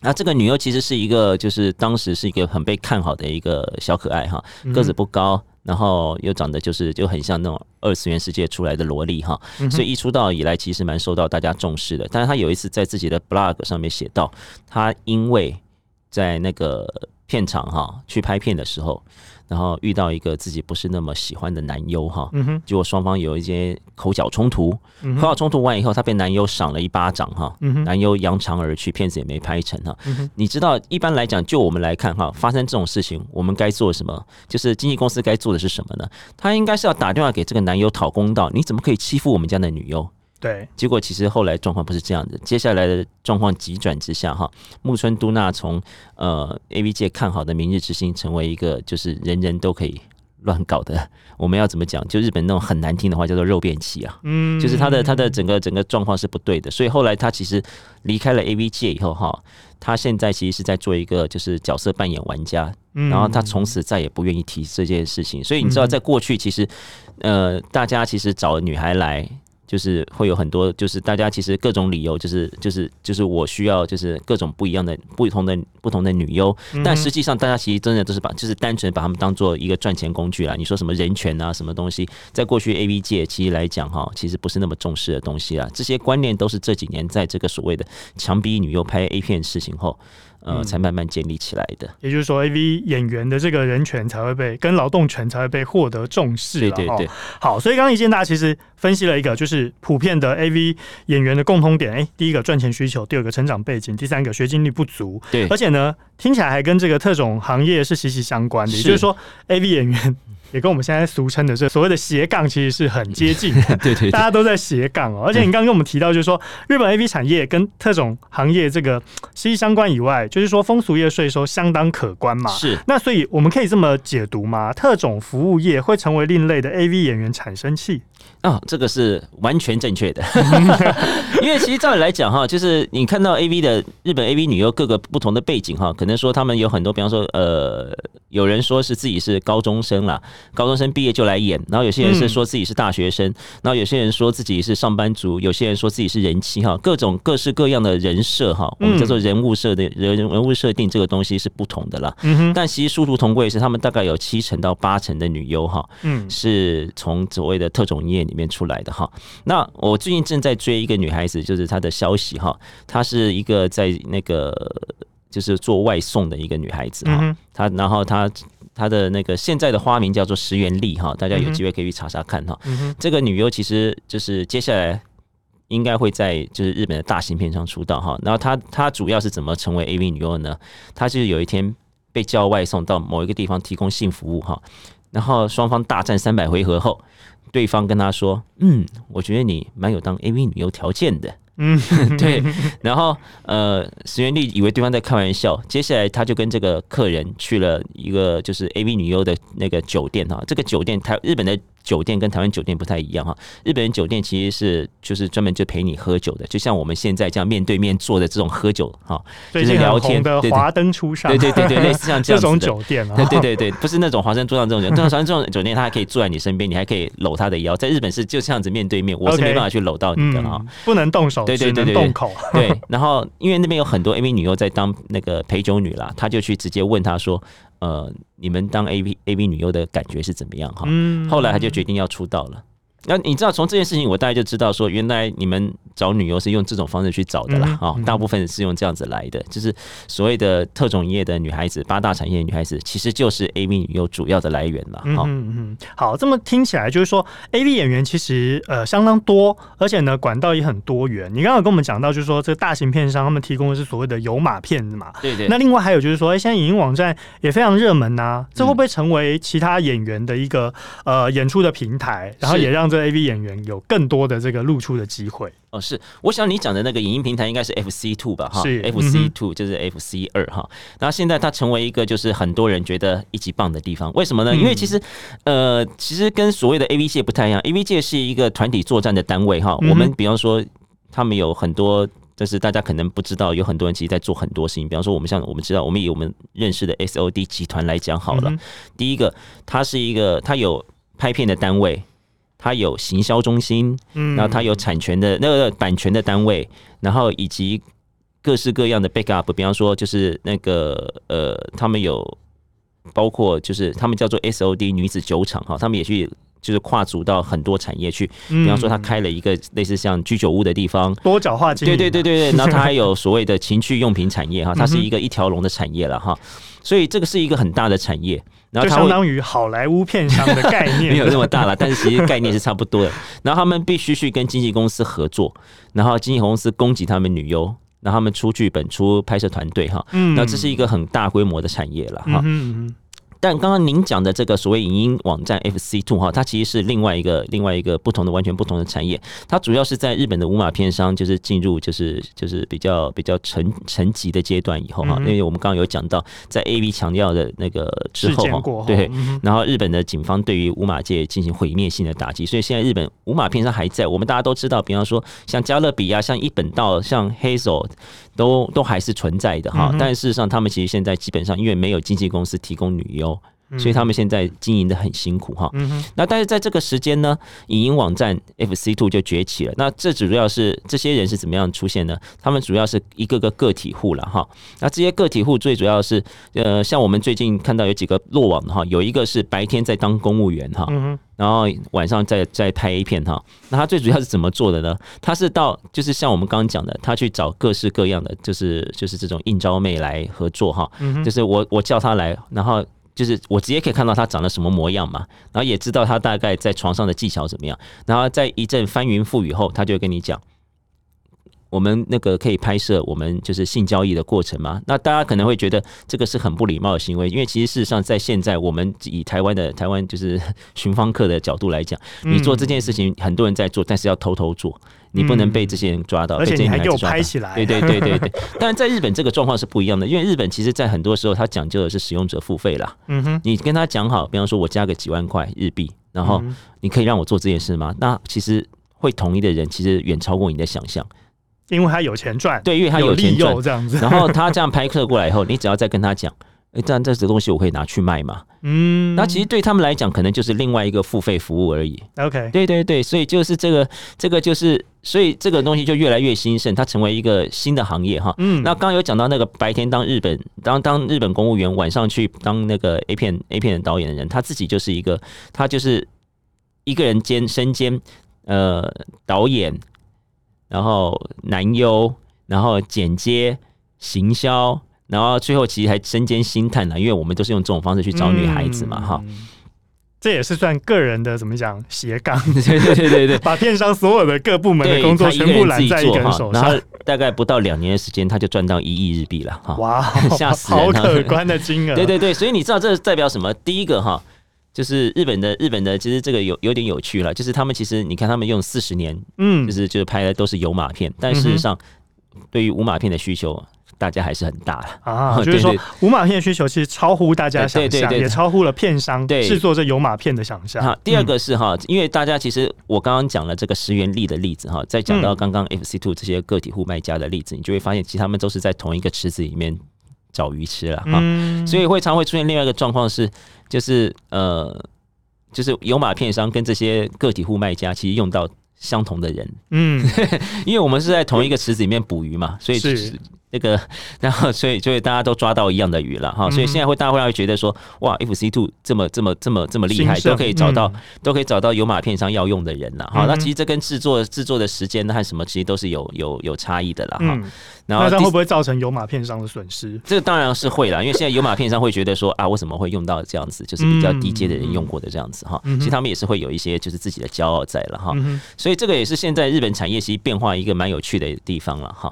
那这个女优其实是一个，就是当时是一个很被看好的一个小可爱哈，个子不高。然后又长得就是就很像那种二次元世界出来的萝莉哈，所以一出道以来其实蛮受到大家重视的。但是她有一次在自己的 blog 上面写到，她因为在那个片场哈去拍片的时候。然后遇到一个自己不是那么喜欢的男优哈，结果双方有一些口角冲突，口角冲突完以后，他被男优赏了一巴掌哈，男优扬长而去，片子也没拍成哈。你知道，一般来讲，就我们来看哈，发生这种事情，我们该做什么？就是经纪公司该做的是什么呢？他应该是要打电话给这个男优讨公道，你怎么可以欺负我们家的女优？对，结果其实后来状况不是这样的，接下来的状况急转直下哈，木村都娜从呃 AV 界看好的明日之星，成为一个就是人人都可以乱搞的，我们要怎么讲？就日本那种很难听的话叫做肉便器啊，嗯，就是他的他的整个整个状况是不对的，所以后来他其实离开了 AV 界以后哈，他现在其实是在做一个就是角色扮演玩家，然后他从此再也不愿意提这件事情，所以你知道在过去其实呃大家其实找女孩来。就是会有很多，就是大家其实各种理由，就是就是就是我需要就是各种不一样的、不同的、不同的女优，但实际上大家其实真的都是把就是单纯把他们当做一个赚钱工具啦。你说什么人权啊，什么东西，在过去 AV 界其实来讲哈，其实不是那么重视的东西啦。这些观念都是这几年在这个所谓的强逼女优拍 A 片事情后。呃，才慢慢建立起来的。也就是说，AV 演员的这个人权才会被跟劳动权才会被获得重视。对对对。好，所以刚刚一见大家其实分析了一个，就是普遍的 AV 演员的共通点。哎、欸，第一个赚钱需求，第二个成长背景，第三个学经历不足。对。而且呢，听起来还跟这个特种行业是息息相关的。也就是说，AV 演员。也跟我们现在俗称的这所谓的斜杠其实是很接近的，对，对对，大家都在斜杠哦。而且你刚刚跟我们提到，就是说日本 AV 产业跟特种行业这个息息相关以外，就是说风俗业税收相当可观嘛。是，那所以我们可以这么解读吗？特种服务业会成为另类的 AV 演员产生器？哦，这个是完全正确的，因为其实照理来讲哈，就是你看到 A V 的日本 A V 女优各个不同的背景哈，可能说他们有很多，比方说呃，有人说是自己是高中生啦，高中生毕业就来演，然后有些人是说自己是大学生，然后有些人说自己是上班族，有些人说自己是人妻哈，各种各式各样的人设哈，我们叫做人物设定人人物设定这个东西是不同的啦，但其实殊途同归是他们大概有七成到八成的女优哈，嗯，是从所谓的特种业里面出来的哈，那我最近正在追一个女孩子，就是她的消息哈，她是一个在那个就是做外送的一个女孩子哈，她然后她她的那个现在的花名叫做石原丽哈，大家有机会可以去查查看哈。这个女优其实就是接下来应该会在就是日本的大型片上出道哈，然后她她主要是怎么成为 AV 女优呢？她就是有一天被叫外送到某一个地方提供性服务哈，然后双方大战三百回合后。对方跟他说：“嗯，我觉得你蛮有当 AV 女优条件的。”嗯，对。然后呃，石原丽以为对方在开玩笑，接下来他就跟这个客人去了一个就是 AV 女优的那个酒店哈。这个酒店，台日本的。酒店跟台湾酒店不太一样哈，日本人酒店其实是就是专门就陪你喝酒的，就像我们现在这样面对面坐的这种喝酒哈，就是聊天的华灯初上，对对对 对，类似像这样子的。这种酒店，对对对对，不是那种华灯初上这种酒店，像这种酒店，他还可以坐在你身边，你还可以搂他的腰，在日本是就这样子面对面，我是没办法去搂到你的哈，不能动手，对对对对，动口，对，然后因为那边有很多 AV 女优在当那个陪酒女啦，他就去直接问他说。呃，你们当 A V A V 女优的感觉是怎么样哈？嗯，后来他就决定要出道了。那你知道从这件事情，我大概就知道说，原来你们找女优是用这种方式去找的啦。啊，大部分是用这样子来的，就是所谓的特种业的女孩子，八大产业的女孩子，其实就是 AV 女优主要的来源了。嗯嗯，好，这么听起来就是说，AV 演员其实呃相当多，而且呢管道也很多元。你刚刚跟我们讲到，就是说这个大型片商他们提供的是所谓的有码片子嘛？对对。那另外还有就是说，哎，现在影音网站也非常热门呐，这会不会成为其他演员的一个呃演出的平台，然后也让这 AV 演员有更多的这个露出的机会哦，是，我想你讲的那个影音平台应该是 FC Two 吧？哈是，FC Two 就是 FC 二哈。然后现在它成为一个就是很多人觉得一级棒的地方，为什么呢？嗯、因为其实呃，其实跟所谓的 AV 界不太一样，AV 界是一个团体作战的单位哈。我们比方说，他们有很多但是大家可能不知道，有很多人其实在做很多事情。比方说，我们像我们知道，我们以我们认识的 SOD 集团来讲好了，嗯、第一个，它是一个，它有拍片的单位，它有行销中心，嗯，然后它有产权的那个版权的单位，然后以及各式各样的 backup，比方说就是那个呃，他们有包括就是他们叫做 SOD 女子酒厂哈，他们也去。就是跨足到很多产业去，比方说他开了一个类似像居酒屋的地方，多角化经营。对对对对对，然后他还有所谓的情趣用品产业哈，它是一个一条龙的产业了哈，所以这个是一个很大的产业。然后它相当于好莱坞片商的概念，没有那么大了，但是其实概念是差不多的。然后他们必须去跟经纪公司合作，然后经纪公司供给他们女优，然后他们出剧本、出拍摄团队哈，那这是一个很大规模的产业了哈。但刚刚您讲的这个所谓影音网站 FC Two 哈，它其实是另外一个另外一个不同的完全不同的产业。它主要是在日本的五马片商就是进入就是就是比较比较沉沉寂的阶段以后哈，因为我们刚刚有讲到在 AV 强调的那个之后哈，对，然后日本的警方对于五马界进行毁灭性的打击，所以现在日本五马片商还在。我们大家都知道，比方说像加勒比啊，像一本道，像 Hazel 都都还是存在的哈。但事实上，他们其实现在基本上因为没有经纪公司提供女优。所以他们现在经营的很辛苦哈，嗯、那但是在这个时间呢，影音网站 FC Two 就崛起了。那这主要是这些人是怎么样出现呢？他们主要是一个个个体户了哈。那这些个体户最主要是呃，像我们最近看到有几个落网的哈，有一个是白天在当公务员哈，嗯、然后晚上在在拍 A 片哈。那他最主要是怎么做的呢？他是到就是像我们刚刚讲的，他去找各式各样的就是就是这种应招妹来合作哈，嗯、就是我我叫他来，然后。就是我直接可以看到他长得什么模样嘛，然后也知道他大概在床上的技巧怎么样，然后在一阵翻云覆雨后，他就会跟你讲。我们那个可以拍摄我们就是性交易的过程吗？那大家可能会觉得这个是很不礼貌的行为，因为其实事实上在现在我们以台湾的台湾就是寻芳客的角度来讲，你做这件事情很多人在做，但是要偷偷做，你不能被这些人抓到，而且你还给我拍起来。对对对对对。但在日本这个状况是不一样的，因为日本其实在很多时候他讲究的是使用者付费啦。嗯哼，你跟他讲好，比方说我加个几万块日币，然后你可以让我做这件事吗？那其实会同意的人其实远超过你的想象。因为他有钱赚，对，因为他有钱赚这样子。然后他这样拍客过来以后，你只要再跟他讲，哎，这样这些东西我可以拿去卖嘛？嗯，那其实对他们来讲，可能就是另外一个付费服务而已。OK，对对对，所以就是这个这个就是，所以这个东西就越来越兴盛，它成为一个新的行业哈。嗯，那刚刚有讲到那个白天当日本当当日本公务员，晚上去当那个 A 片 A 片的导演的人，他自己就是一个，他就是一个人兼身兼呃导演。然后男优，然后剪接、行销，然后最后其实还身兼星探呢，因为我们都是用这种方式去找女孩子嘛，哈、嗯。这也是算个人的怎么讲斜杠？对对对对对，把片商所有的各部门的工作全部揽在一个人手上，然后大概不到两年的时间，他就赚到一亿日币了，哈！哇，吓死人！好可观的金额。对对对，所以你知道这代表什么？第一个哈。就是日本的日本的，其实这个有有点有趣了。就是他们其实你看，他们用四十年，嗯，就是就是拍的都是有码片，但事实上，对于无码片的需求，大家还是很大的啊。就是说，无码片的需求其实超乎大家想象，也超乎了片商制作这有码片的想象。好，第二个是哈，因为大家其实我刚刚讲了这个十元利的例子哈，再讲到刚刚 FC Two 这些个体户卖家的例子，你就会发现，其实他们都是在同一个池子里面。找鱼吃了哈，嗯、所以会常会出现另外一个状况是，就是呃，就是有马片商跟这些个体户卖家其实用到相同的人，嗯，因为我们是在同一个池子里面捕鱼嘛，所以就是。那个，然后所以所以大家都抓到一样的鱼了哈，所以现在会大家会觉得说，哇，FC Two 这么这么这么这么厉害，都可以找到都可以找到有马片商要用的人了哈。那其实这跟制作制作的时间和什么其实都是有有有差异的了哈。然后这会不会造成有马片商的损失？这个当然是会了，因为现在有马片商会觉得说啊，为什么会用到这样子，就是比较低阶的人用过的这样子哈。其实他们也是会有一些就是自己的骄傲在了哈。所以这个也是现在日本产业其实变化一个蛮有趣的地方了哈。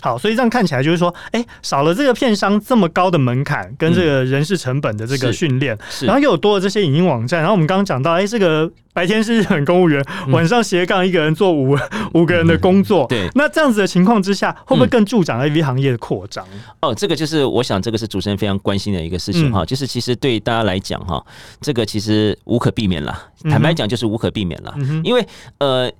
好，所以这样看起来就是说，哎、欸，少了这个片商这么高的门槛跟这个人事成本的这个训练，嗯、然后又有多了这些影音网站，然后我们刚刚讲到，哎、欸，这个白天是日本公务员，嗯、晚上斜杠一个人做五五个人的工作，嗯、对，那这样子的情况之下，会不会更助长 AV 行业的扩张？哦，这个就是我想，这个是主持人非常关心的一个事情哈，嗯、就是其实对大家来讲哈，这个其实无可避免了，坦白讲就是无可避免了，嗯、因为呃。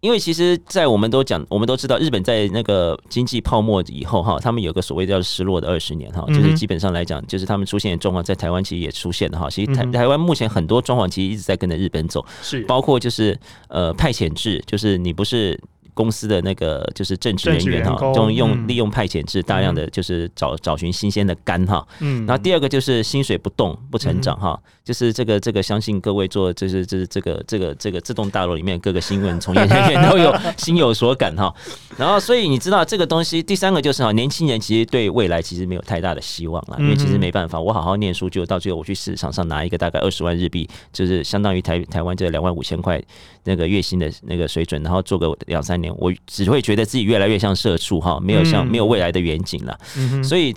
因为其实，在我们都讲，我们都知道，日本在那个经济泡沫以后哈，他们有个所谓叫失落的二十年哈，就是基本上来讲，就是他们出现的状况，在台湾其实也出现了哈。其实台台湾目前很多状况其实一直在跟着日本走，是包括就是呃派遣制，就是你不是。公司的那个就是正职人员哈，就用利用派遣制大量的就是找找寻新鲜的肝哈。嗯，然后第二个就是薪水不动不成长哈，就是这个这个相信各位做就是就是这个这个这个这栋大楼里面各个新闻从业人员都有 心有所感哈。然后所以你知道这个东西，第三个就是哈，年轻人其实对未来其实没有太大的希望了，因为其实没办法，我好好念书就到最后我去市场上拿一个大概二十万日币，就是相当于台台湾这两万五千块那个月薪的那个水准，然后做个两三年。我只会觉得自己越来越像社畜哈，没有像没有未来的远景了，所以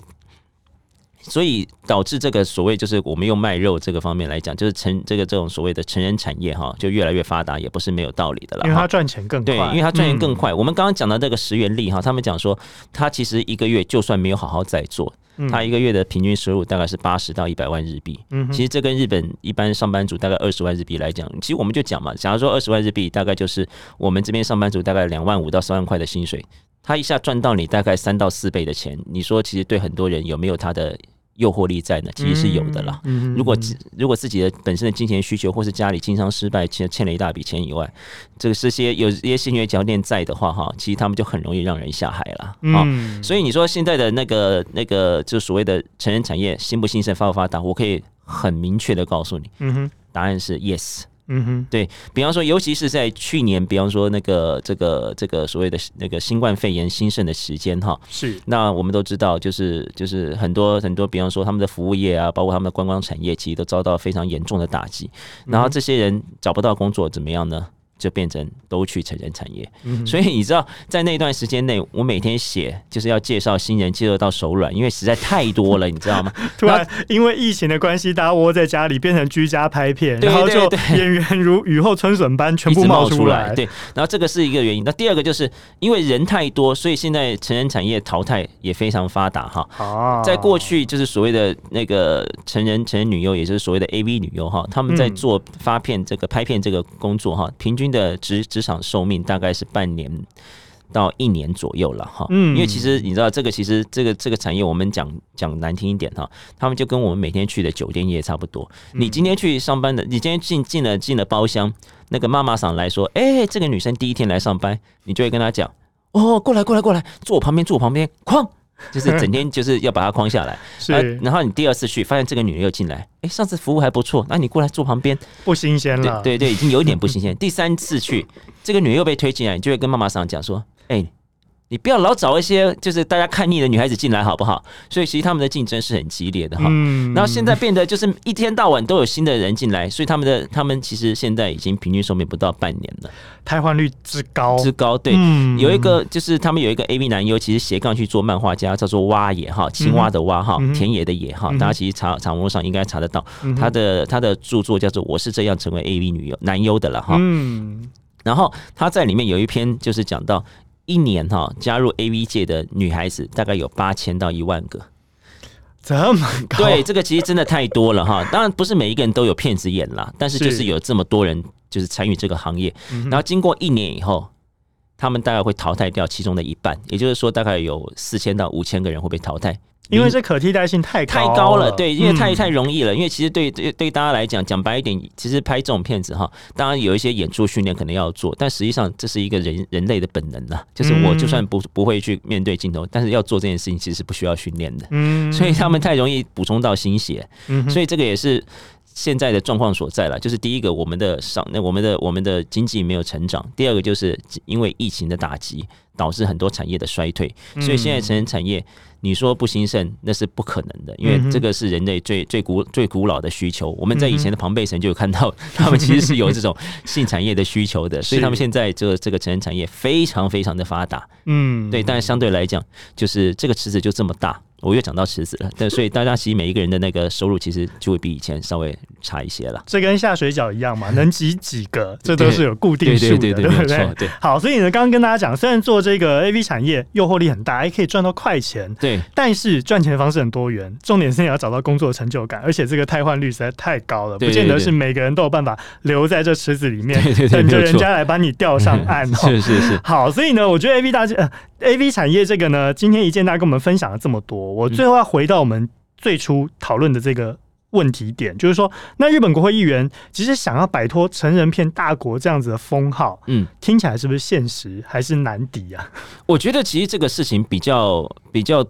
所以导致这个所谓就是我们用卖肉这个方面来讲，就是成这个这种所谓的成人产业哈，就越来越发达，也不是没有道理的了。因为它赚钱更快，对，因为它赚钱更快。我们刚刚讲到这个十元利哈，他们讲说，他其实一个月就算没有好好在做。他一个月的平均收入大概是八十到一百万日币。嗯，其实这跟日本一般上班族大概二十万日币来讲，其实我们就讲嘛，假如说二十万日币，大概就是我们这边上班族大概两万五到三万块的薪水，他一下赚到你大概三到四倍的钱，你说其实对很多人有没有他的？诱惑力在呢，其实是有的啦。如果如果自己的本身的金钱需求，或是家里经商失败，欠欠了一大笔钱以外，这个这些有一些心血脚点在的话，哈，其实他们就很容易让人下海了。啊，所以你说现在的那个那个，就所谓的成人产业兴不兴盛、发不发达，我可以很明确的告诉你，嗯哼，答案是 yes。嗯哼，对，比方说，尤其是在去年，比方说那个这个这个所谓的那个新冠肺炎兴盛的时间哈，是。那我们都知道，就是就是很多很多，比方说他们的服务业啊，包括他们的观光产业，其实都遭到非常严重的打击。然后这些人找不到工作，怎么样呢？就变成都去成人产业，嗯、所以你知道，在那段时间内，我每天写就是要介绍新人，介绍到手软，因为实在太多了，你知道吗？突然因为疫情的关系，大家窝在家里，变成居家拍片，然后就演员如雨后春笋般全部冒出来。对，然后这个是一个原因。那第二个就是因为人太多，所以现在成人产业淘汰也非常发达哈。啊，在过去就是所谓的那个成人成人女优，也就是所谓的 AV 女优哈，他们在做发片这个拍片这个工作哈，平均。的职职场寿命大概是半年到一年左右了哈，嗯，因为其实你知道这个其实这个这个产业我们讲讲难听一点哈，他们就跟我们每天去的酒店业差不多。你今天去上班的，你今天进进了进了包厢，那个妈妈桑来说，哎，这个女生第一天来上班，你就会跟她讲，哦，过来过来过来，坐我旁边坐我旁边，哐。就是整天就是要把它框下来，是。然后你第二次去，发现这个女人又进来，哎、欸，上次服务还不错，那你过来坐旁边，不新鲜了。对对对，已经有一点不新鲜。第三次去，这个女人又被推进来，你就会跟妈妈桑讲说，哎、欸。你不要老找一些就是大家看腻的女孩子进来，好不好？所以其实他们的竞争是很激烈的哈。嗯然后现在变得就是一天到晚都有新的人进来，所以他们的他们其实现在已经平均寿命不到半年了，汰换率之高之高。对，有一个就是他们有一个 AV 男优，其实斜杠去做漫画家，叫做蛙野哈，青蛙的蛙哈，田野的野哈，大家其实查查网络上应该查得到他的他的著作叫做《我是这样成为 AV 女优男优的了》哈。嗯，然后他在里面有一篇就是讲到。一年哈，加入 AV 界的女孩子大概有八千到一万个，这么高？对，这个其实真的太多了哈。当然不是每一个人都有骗子眼啦，但是就是有这么多人就是参与这个行业，然后经过一年以后，他们大概会淘汰掉其中的一半，也就是说大概有四千到五千个人会被淘汰。因为这可替代性太高太高了，对，因为太太容易了。嗯、因为其实对对对大家来讲，讲白一点，其实拍这种片子哈，当然有一些演出训练可能要做，但实际上这是一个人人类的本能呐，就是我就算不不会去面对镜头，但是要做这件事情，其实是不需要训练的。嗯，所以他们太容易补充到心血，嗯，所以这个也是现在的状况所在了。就是第一个，我们的上那我们的我们的经济没有成长；第二个，就是因为疫情的打击，导致很多产业的衰退，所以现在成人产业。你说不兴盛，那是不可能的，因为这个是人类最最古最古老的需求。我们在以前的庞贝城就有看到，他们其实是有这种 性产业的需求的，所以他们现在这个这个成人产业非常非常的发达。嗯，对，但是相对来讲，就是这个池子就这么大，我又讲到池子了，对，所以大家其实每一个人的那个收入其实就会比以前稍微差一些了。这跟下水饺一样嘛，能挤几个，这都是有固定数的，对，对，对，对，对不对？对。好，所以呢，刚刚跟大家讲，虽然做这个 AV 产业诱惑力很大，还可以赚到快钱，对，但是赚钱的方式很多元，重点是你要找到工作的成就感，而且这个汰换率实在太高了，不见得是每个人都有办法留在这池子里面，等着人家来把你钓上岸。是是是。好，所以呢，我觉得 AV 大家呃 AV 产业这个呢，今天一见大家跟我们分享了这么多。我最后要回到我们最初讨论的这个问题点，就是说，那日本国会议员其实想要摆脱成人片大国这样子的封号，嗯，听起来是不是现实还是难敌啊？我觉得其实这个事情比较比较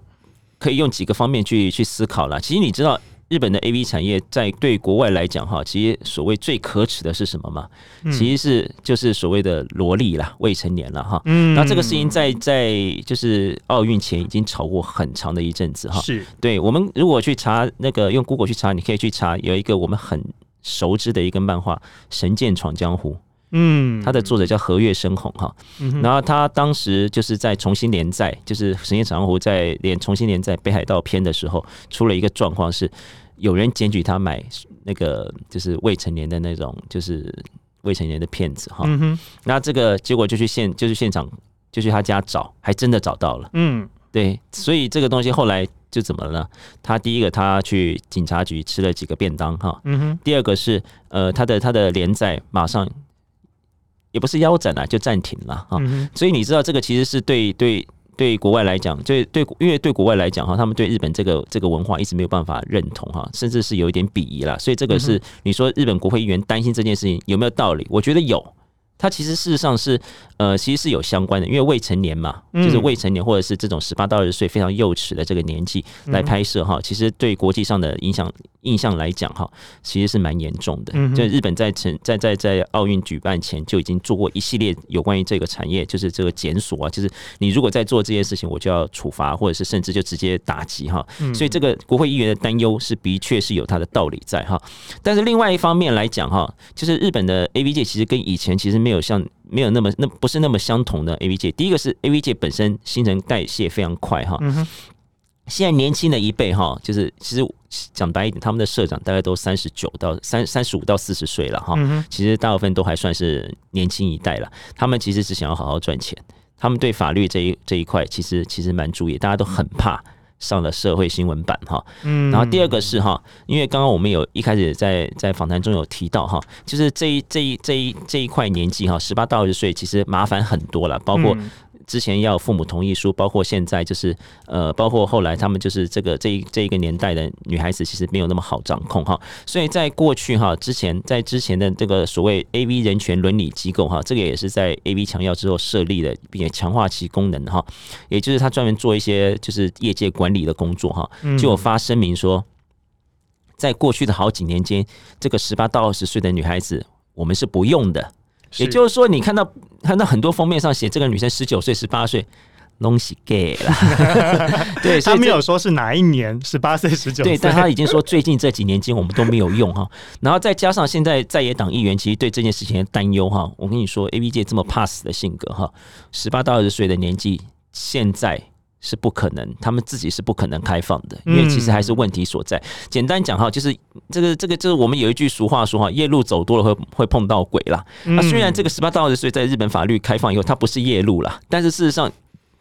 可以用几个方面去去思考啦。其实你知道。日本的 AV 产业在对国外来讲，哈，其实所谓最可耻的是什么嘛？其实是就是所谓的萝莉啦，未成年了哈。嗯，那这个事情在在就是奥运前已经吵过很长的一阵子哈。是，对我们如果去查那个用 Google 去查，你可以去查有一个我们很熟知的一个漫画《神剑闯江湖》。嗯，他的作者叫和月生红哈，然后他当时就是在重新连载，就是《神剑闯江湖》在连重新连载《北海道篇》的时候，出了一个状况是。有人检举他买那个就是未成年的那种就是未成年的片子哈，那这个结果就去现就是现场就去他家找，还真的找到了。嗯，对，所以这个东西后来就怎么了呢？他第一个他去警察局吃了几个便当哈，嗯哼，第二个是呃他的他的连载马上也不是腰斩了，就暂停了哈，所以你知道这个其实是对对。对国外来讲，对对，因为对国外来讲哈，他们对日本这个这个文化一直没有办法认同哈，甚至是有一点鄙夷啦。所以这个是你说日本国会议员担心这件事情有没有道理？我觉得有。它其实事实上是，呃，其实是有相关的，因为未成年嘛，就是未成年或者是这种十八到二十岁非常幼齿的这个年纪来拍摄哈，其实对国际上的影响印象来讲哈，其实是蛮严重的。就日本在成在在在奥运举办前就已经做过一系列有关于这个产业，就是这个检索啊，就是你如果在做这件事情，我就要处罚，或者是甚至就直接打击哈。所以这个国会议员的担忧是的确是有他的道理在哈。但是另外一方面来讲哈，就是日本的 AV 界其实跟以前其实没有。像没有那么那不是那么相同的 AV 界，第一个是 AV 界本身新陈代谢非常快哈。现在年轻的一辈哈，就是其实讲白一点，他们的社长大概都三十九到三三十五到四十岁了哈。其实大部分都还算是年轻一代了。他们其实是想要好好赚钱，他们对法律这一这一块其实其实蛮注意，大家都很怕。上了社会新闻版哈，嗯，然后第二个是哈，因为刚刚我们有一开始在在访谈中有提到哈，就是这一这一这一这一块年纪哈，十八到二十岁其实麻烦很多了，包括。之前要父母同意书，包括现在就是呃，包括后来他们就是这个这一这一个年代的女孩子，其实没有那么好掌控哈。所以在过去哈，之前在之前的这个所谓 A V 人权伦理机构哈，这个也是在 A V 强药之后设立的，并且强化其功能哈。也就是他专门做一些就是业界管理的工作哈，就有发声明说，在过去的好几年间，这个十八到二十岁的女孩子，我们是不用的。也就是说，你看到看到很多封面上写这个女生十九岁、十八岁，拢是 gay 了。对，他没有说是哪一年十八岁、十九岁，对，但他已经说最近这几年间我们都没有用哈。然后再加上现在在野党议员其实对这件事情的担忧哈，我跟你说，A B 界这么怕死的性格哈，十八到二十岁的年纪现在。是不可能，他们自己是不可能开放的，因为其实还是问题所在。嗯、简单讲哈，就是这个这个就是我们有一句俗话说哈，夜路走多了会会碰到鬼啦。那、嗯、虽然这个十八到二十岁在日本法律开放以后，它不是夜路啦，但是事实上，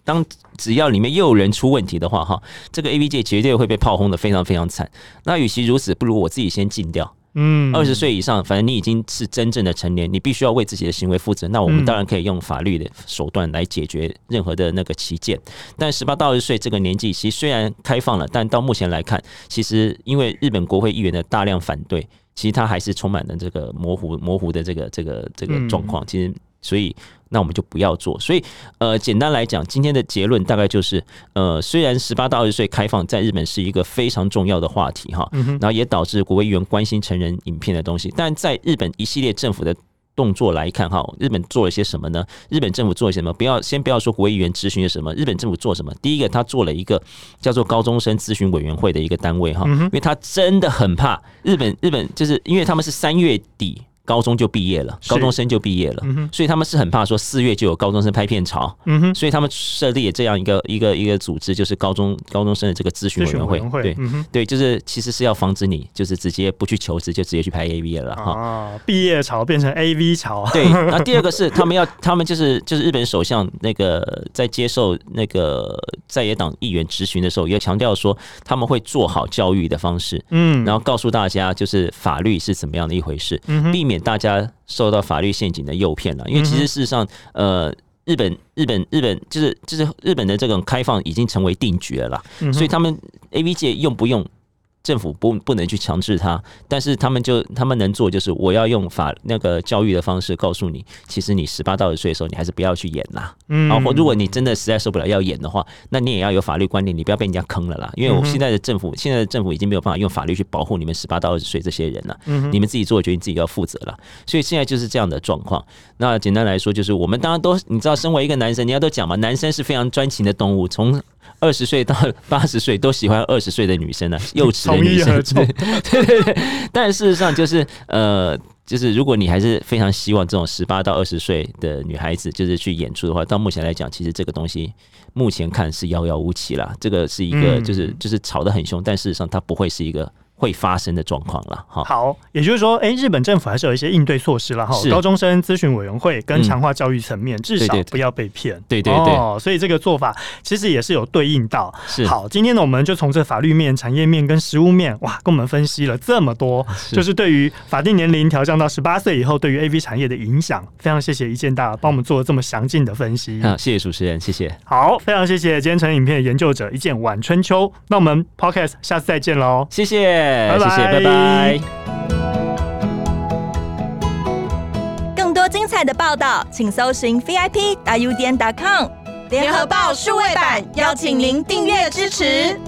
当只要里面又有人出问题的话哈，这个 AV 界绝对会被炮轰的非常非常惨。那与其如此，不如我自己先禁掉。嗯，二十岁以上，反正你已经是真正的成年，你必须要为自己的行为负责。那我们当然可以用法律的手段来解决任何的那个旗舰。但十八到二十岁这个年纪，其实虽然开放了，但到目前来看，其实因为日本国会议员的大量反对，其实它还是充满了这个模糊、模糊的这个、这个、这个状况。其实，所以。那我们就不要做。所以，呃，简单来讲，今天的结论大概就是，呃，虽然十八到二十岁开放在日本是一个非常重要的话题哈，然后也导致国会议员关心成人影片的东西，但在日本一系列政府的动作来看哈，日本做了些什么呢？日本政府做了些什么？不要先不要说国会议员咨询了什么，日本政府做什么？第一个，他做了一个叫做高中生咨询委员会的一个单位哈，因为他真的很怕日本，日本就是因为他们是三月底。高中就毕业了，高中生就毕业了，所以他们是很怕说四月就有高中生拍片潮，所以他们设立这样一个一个一个组织，就是高中高中生的这个咨询委员会，会对、嗯、对，就是其实是要防止你就是直接不去求职就直接去拍 AV 了哈，啊，毕业潮变成 AV 潮，对，那 第二个是他们要他们就是就是日本首相那个在接受那个在野党议员质询的时候，也强调说他们会做好教育的方式，嗯，然后告诉大家就是法律是怎么样的一回事，嗯，避免。大家受到法律陷阱的诱骗了，因为其实事实上，呃，日本、日本、日本就是就是日本的这种开放已经成为定局了啦，所以他们 AV 界用不用？政府不不能去强制他，但是他们就他们能做就是我要用法那个教育的方式告诉你，其实你十八到二十岁的时候，你还是不要去演啦。嗯，然后如果你真的实在受不了要演的话，那你也要有法律观念，你不要被人家坑了啦。因为我现在的政府，现在的政府已经没有办法用法律去保护你们十八到二十岁这些人了。嗯，你们自己做的决定自己要负责了。所以现在就是这样的状况。那简单来说，就是我们当然都你知道，身为一个男生，人家都讲嘛，男生是非常专情的动物，从二十岁到八十岁都喜欢二十岁的女生呢，幼稚的女生，对对对对。但事实上就是呃，就是如果你还是非常希望这种十八到二十岁的女孩子就是去演出的话，到目前来讲，其实这个东西目前看是遥遥无期了。这个是一个就是就是吵得很凶，但事实上它不会是一个。会发生的状况了，哈。好，也就是说，哎，日本政府还是有一些应对措施了，哈。高中生咨询委员会跟强化教育层面，至少不要被骗。对对对。哦，所以这个做法其实也是有对应到。是。好，今天呢，我们就从这法律面、产业面跟实务面，哇，跟我们分析了这么多，就是对于法定年龄调降到十八岁以后，对于 AV 产业的影响。非常谢谢一建大帮我们做了这么详尽的分析。好，谢谢主持人，谢谢。好，非常谢谢今天成影片的研究者一见晚春秋。那我们 Podcast 下次再见喽，谢谢，拜拜，谢谢，拜拜。拜。更多精彩的报道，请搜寻 VIP 大 U 点 com 联合报数位版，邀请您订阅支持。